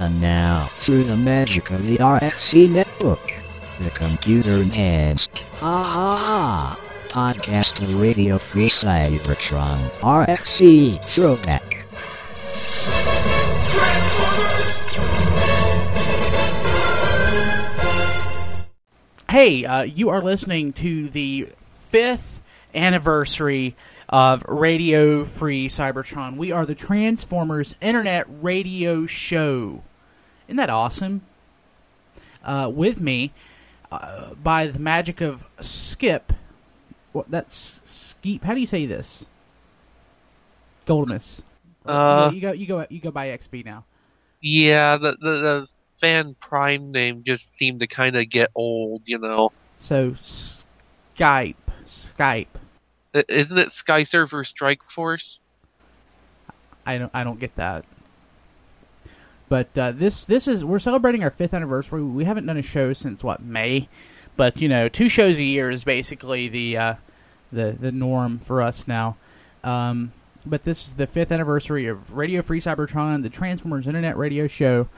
And now, through the magic of the RFC network, the computer enhanced, ha ha ha, podcast Radio Free Cybertron, RFC Throwback. Hey, uh, you are listening to the fifth anniversary of Radio Free Cybertron. We are the Transformers Internet Radio Show. Isn't that awesome? Uh, with me, uh, by the magic of Skip. What? That's Skeep. How do you say this? Goldimus. Uh, you go. You go. You go by XV now. Yeah, the, the the fan prime name just seemed to kind of get old, you know. So Skype. Skype. Isn't it Sky Server Strike Force? I don't I don't get that. But uh, this this is we're celebrating our fifth anniversary. We haven't done a show since what May, but you know two shows a year is basically the uh, the the norm for us now. Um, but this is the fifth anniversary of Radio Free Cybertron, the Transformers Internet Radio Show.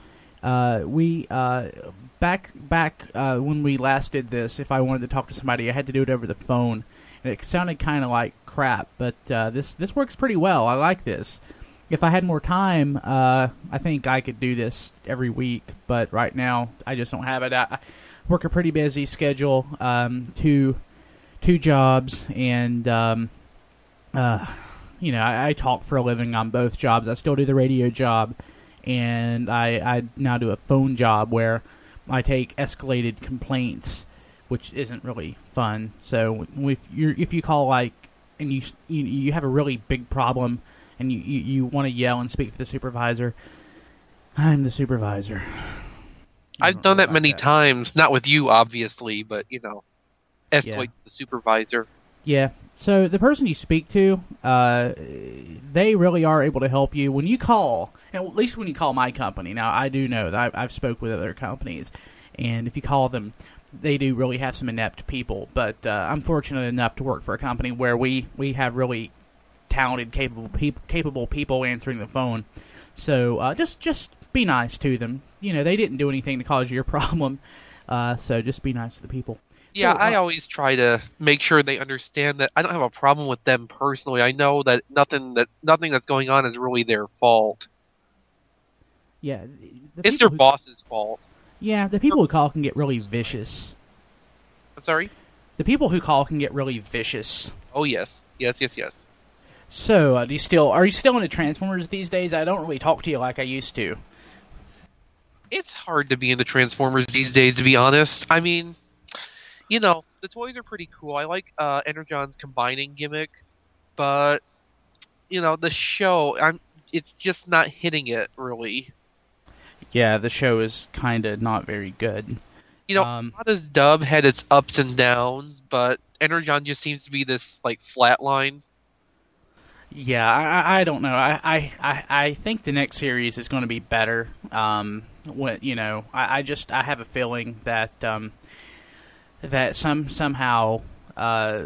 Uh, we uh, back back uh, when we last did this, if I wanted to talk to somebody, I had to do it over the phone, and it sounded kind of like crap. But uh, this this works pretty well. I like this. If I had more time, uh, I think I could do this every week. But right now, I just don't have it. I, I work a pretty busy schedule, um, two two jobs, and um, uh, you know, I, I talk for a living on both jobs. I still do the radio job, and I, I now do a phone job where I take escalated complaints, which isn't really fun. So if you if you call like and you you, you have a really big problem and you, you, you want to yell and speak to the supervisor, I'm the supervisor. I I've done that about many times, not with you, obviously, but you know, escalate Yeah. the supervisor. Yeah. So the person you speak to, uh, they really are able to help you when you call, and at least when you call my company. Now I do know that I, I've spoke with other companies, and if you call them, they do really have some inept people. But uh, I'm fortunate enough to work for a company where we we have really talented, capable peop- capable people answering the phone. So uh, just just be nice to them. You know they didn't do anything to cause you a problem. Uh, so just be nice to the people. Yeah, So, I uh, always try to make sure they understand that I don't have a problem with them personally. I know that nothing that nothing that's going on is really their fault. Yeah, the It's their who- boss's fault. Yeah, the people who call can get really vicious. I'm sorry. The people who call can get really vicious. Oh yes, yes, yes, yes. So, uh, do you still are you still into Transformers these days? I don't really talk to you like I used to. It's hard to be into Transformers these days, to be honest. I mean, you know, the toys are pretty cool. I like uh, Energon's combining gimmick, but you know, the show, I'm, it's just not hitting it really. Yeah, the show is kind of not very good. You know, Um, Armada's dub had its ups and downs, but Energon just seems to be this like flat line. Yeah, I, I- don't know. I, I, I, think the next series is going to be better. Um, when, you know, I, I just I have a feeling that um, that some somehow uh,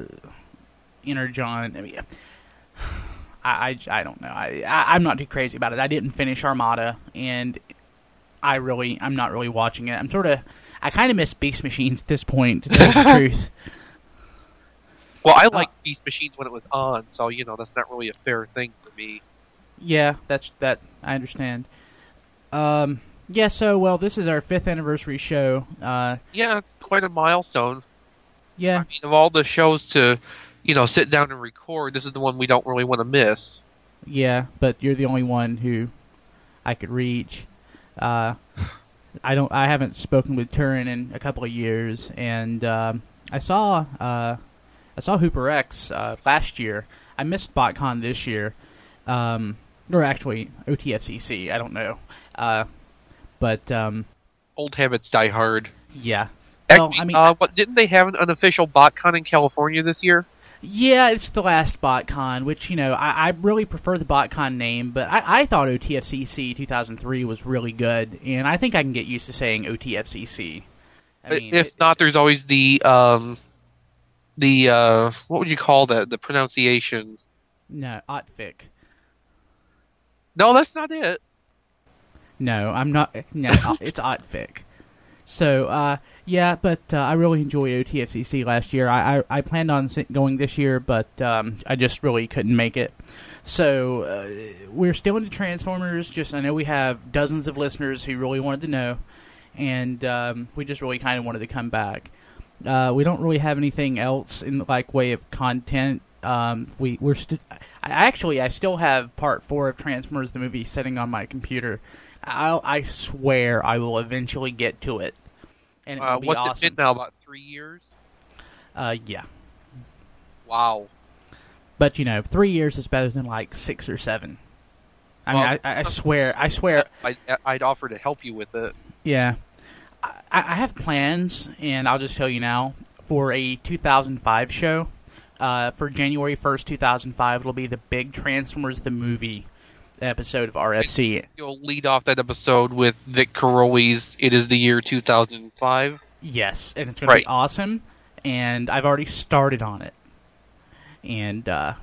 Energon. I, mean, I, I, I don't know. I, I I'm not too crazy about it. I didn't finish Armada, and I really I'm not really watching it. I'm sort of I kind of miss Beast Machines at this point. To tell you the truth. Well, I Uh, like Beast Machines when it was on, so you know that's not really a fair thing for me. Yeah, that's that. I understand. Um, yeah. So, well, this is our fifth anniversary show. Uh, Yeah, quite a milestone. yeah, I mean, of all the shows to, you know, sit down and record, this is the one we don't really want to miss. yeah. But you're the only one who I could reach. Uh, I don't. I haven't spoken with Turin in a couple of years, and um, I saw uh, I saw Hooper X uh, last year. I missed BotCon this year, um, or actually OTFCC. I don't know, uh, but um, Old habits die hard. yeah. Well, Actually, I mean, uh, what didn't they have an unofficial BotCon in California this year? Yeah, it's the last BotCon, which, you know, I, I really prefer the BotCon name, but I, I thought OTFCC 2003 was really good, and I think I can get used to saying OTFCC. I mean, if it- not, there's always the um, the uh, what would you call that? The pronunciation. no, Otfic. No, that's not it. No, I'm not. No, it's Otfic. So, uh, yeah, but uh, I really enjoyed OTFCC last year. I, I, I planned on going this year, but um, I just really couldn't make it. So uh, we're still into Transformers. Just I know we have dozens of listeners who really wanted to know, and um, we just really kind of wanted to come back. Uh, we don't really have anything else in like way of content. Um, we we're st- I, actually I still have part four of Transformers the movie sitting on my computer. I I swear I will eventually get to it, and it Uh, be what's awesome. it been now? About three years. Uh, yeah, Wow. but you know, three years is better than like six or seven. I mean, I, I swear, I swear, I, I'd offer to help you with it. yeah. I, I have plans, and I'll just tell you now for a 2005 show. Uh, for January 1st, 2005, it'll be the big Transformers the movie episode of RFC. You'll lead off that episode with Vic Caroli's "It Is the Year 2005." Yes, and it's going to be awesome. And I've already started on it, and uh,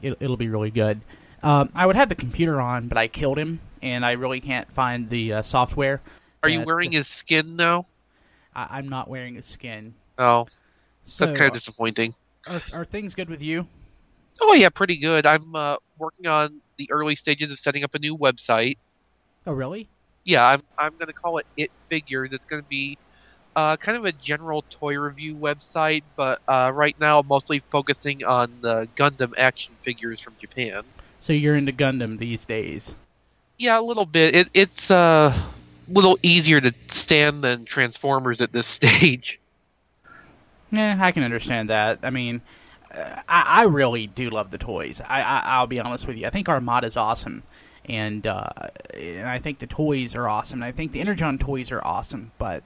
it, it'll be really good. Um, I would have the computer on, but I killed him, and I really can't find the uh, software. Are you wearing his skin now? I, I'm not wearing a skin. Oh, So, that's kind of disappointing. are, are things good with you? Oh yeah, pretty good. I'm uh, working on the early stages of setting up a new website. Oh, really? Yeah, I'm I'm going to call it It Figures. It's going to be uh, kind of a general toy review website, but uh, right now mostly focusing on the Gundam action figures from Japan. So you're into Gundam these days? Yeah, a little bit. It, it's uh, little easier to stand than Transformers at this stage. Yeah, I can understand that. I mean, uh, I, I really do love the toys. I, I I'll be honest with you. I think Armada's awesome, and uh, and I think the toys are awesome. I think the Energon toys are awesome, but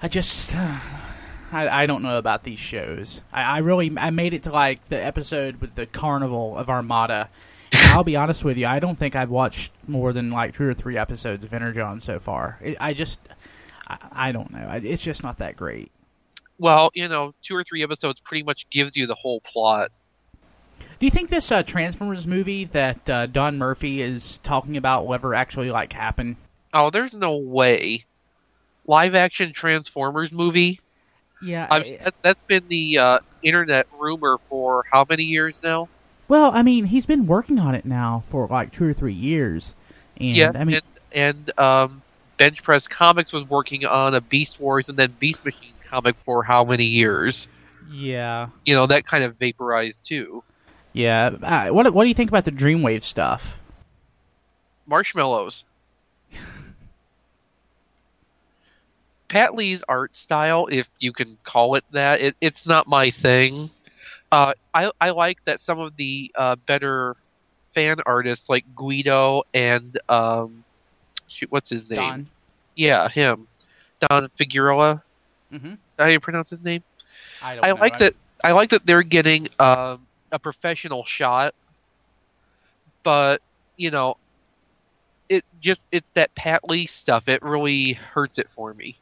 I just. I, I don't know about these shows. I, I really I made it to like the episode with the carnival of Armada. I'll be honest with you. I don't think I've watched more than like two or three episodes of Energon so far. It, I just I, I don't know. I, it's just not that great. Well, you know, two or three episodes pretty much gives you the whole plot. Do you think this uh, Transformers movie that uh, Don Murphy is talking about will ever actually like happen? Oh, there's no way. Live action Transformers movie? Yeah. I mean, that, that's been the uh, internet rumor for how many years now? Well, I mean, he's been working on it now for like two or three years, and yeah, I mean, and, and um, Bench Press Comics was working on a Beast Wars and then Beast Machines comic for how many years? yeah, You know, that kind of vaporized too. yeah. Uh, what What do you think about the Dreamwave stuff? Marshmallows. Pat Lee's art style, if you can call it that, it, it's not my thing. Uh, I I like that some of the uh, better fan artists like Guido and um, shoot, what's his name? Don. Yeah, him, Don Figueroa. Mm-hmm. How do you pronounce his name? I don't. I like that. I like that they're getting um, a professional shot, but you know, it just it's that Pat Lee stuff. It really hurts it for me.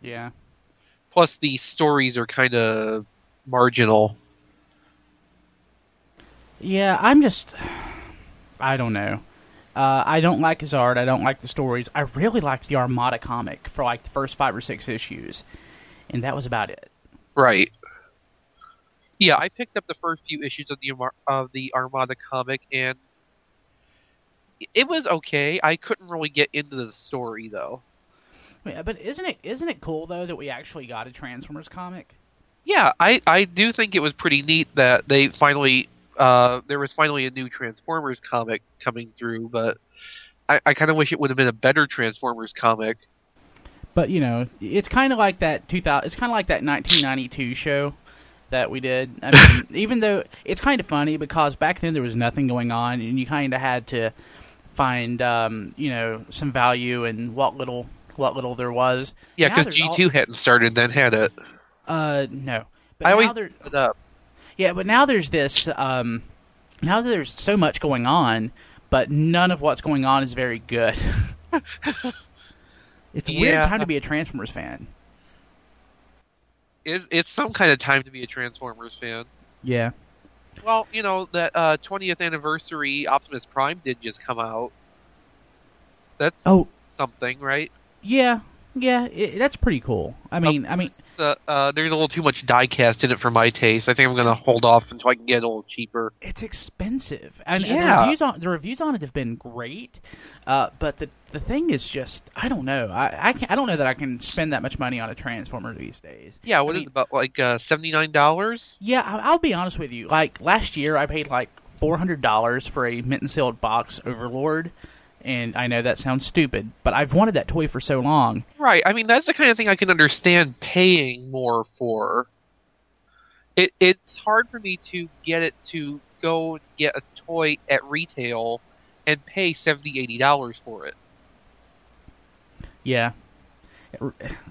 Yeah. Plus, the stories are kind of marginal. Yeah, I'm just. I don't know. Uh, I don't like his art. I don't like the stories. I really liked the Armada comic for like the first five or six issues, and that was about it. Right. Yeah, I picked up the first few issues of the of the Armada comic, and it was okay. I couldn't really get into the story though. Yeah, but isn't it isn't it cool though that we actually got a Transformers comic? Yeah, I, I do think it was pretty neat that they finally uh, there was finally a new Transformers comic coming through, but I, I kind of wish it would have been a better Transformers comic. But you know, it's kind of like that 2000. It's kind of like that 1992 show that we did. I mean, even though it's kind of funny because back then there was nothing going on, and you kind of had to find um, you know some value in what little what little there was. Yeah, because G all- two hadn't started then, had it? Uh, no. But I always it up. Yeah, but now there's this. Um, now that there's so much going on, but none of what's going on is very good. it's a weird time to be a Transformers fan. It, it's some kind of time to be a Transformers fan. Yeah. Well, you know that uh, 20th anniversary Optimus Prime did just come out. That's Oh, something, right? yeah, yeah, it, that's pretty cool. I mean, I mean, uh, uh, there's a little too much diecast in it for my taste. I think I'm gonna hold off until I can get it a little cheaper. it's expensive, and, and the reviews on the reviews on it have been great. Uh, but the the thing is just, I don't know. I I, I don't know that I can spend that much money on a transformer these days. Yeah, I what is mean- it about like uh, seventy nine dollars? Yeah, I- I'll be honest with you. Like last year, I paid like four hundred dollars for a mint and sealed box Overlord, and I know that sounds stupid, but I've wanted that toy for so long. Right. I mean, that's the kind of thing I can understand paying more for. It it's hard for me to get it to go and get a toy at retail and pay seventy eighty dollars for it. Yeah.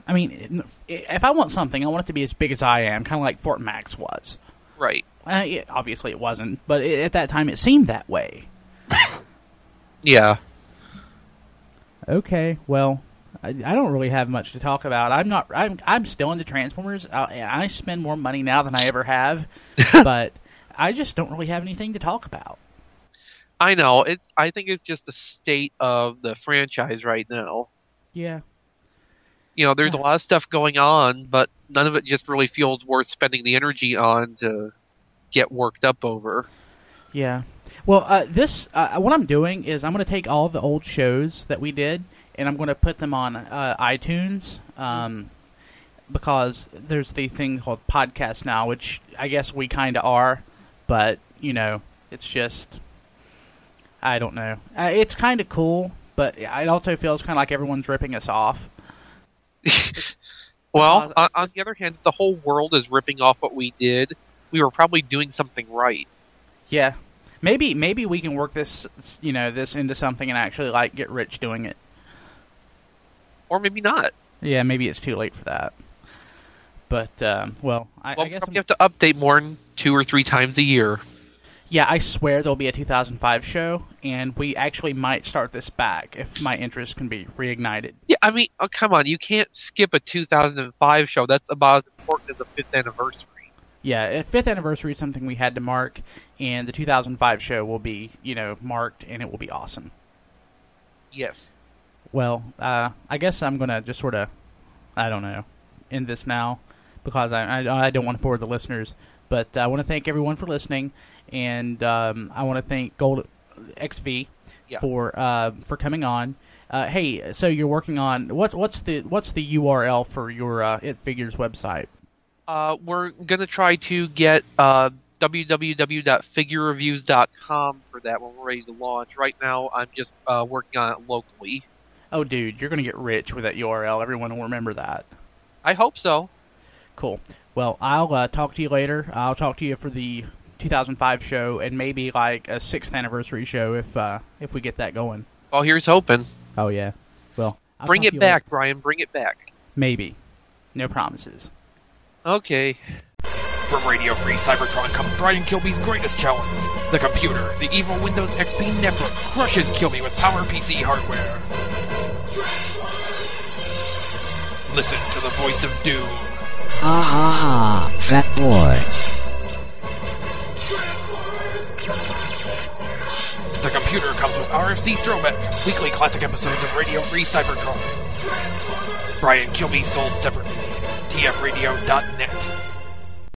I mean, if I want something, I want it to be as big as I am, kind of like Fort Max was. Right. Uh, it, obviously, it wasn't, but it, at that time, it seemed that way. Yeah. Okay, well, I, I don't really have much to talk about. I'm not. I'm. I'm still into Transformers. I, I spend more money now than I ever have, but I just don't really have anything to talk about. I know. It's I think it's just the state of the franchise right now. Yeah. You know, there's a lot of stuff going on, but none of it just really feels worth spending the energy on to get worked up over. Yeah. Well, uh, this uh, what I'm doing is I'm going to take all the old shows that we did and I'm going to put them on uh, iTunes um, because there's the thing called podcast now, which I guess we kind of are, but you know, it's just I don't know. Uh, it's kind of cool, but it also feels kind of like everyone's ripping us off. Well, on, on the other hand, the whole world is ripping off what we did. We were probably doing something right. Yeah. Maybe maybe we can work this you know this into something and actually like get rich doing it. Or maybe not. Yeah, maybe it's too late for that. But um, well, I, Well, I guess we have to update more than two or three times a year. yeah, I swear there'll be a 2005 show, and we actually might start this back if my interest can be reignited. Yeah, I mean, oh, come on, you can't skip a 2005 show. That's about as important as the fifth anniversary. Yeah, a fifth anniversary is something we had to mark, and the 2005 show will be you know marked, and it will be awesome. Yes. Well, uh, I guess I'm gonna just sort of, I don't know, end this now because I I, I don't want to bore the listeners. But I want to thank everyone for listening, and um, I want to thank Gold XV Yeah. for uh, for coming on. Uh, hey, so you're working on what's what's the what's the URL for your uh, It Figures website? Uh, we're gonna try to get uh, www.figurereviews.com for that when we're ready to launch. Right now, I'm just uh, working on it locally. Oh, dude, you're gonna get rich with that URL. Everyone will remember that. I hope so. Cool. Well, I'll uh, talk to you later. I'll talk to you for the 2005 show and maybe like a sixth anniversary show if uh, if we get that going. Well, here's hoping. Oh yeah. Well, I'll bring it back, later. Brian. Bring it back. Maybe. No promises. Okay. From Radio Free Cybertron comes Brian Kilby's greatest challenge. The computer, the evil Windows XP network, crushes Kilby with Power PC hardware. Listen to the voice of doom. Ha ha ha, fat boy. The computer comes with RFC Throwback, weekly classic episodes of Radio Free Cybertron. Brian Kilby sold separately. TFRadio.net.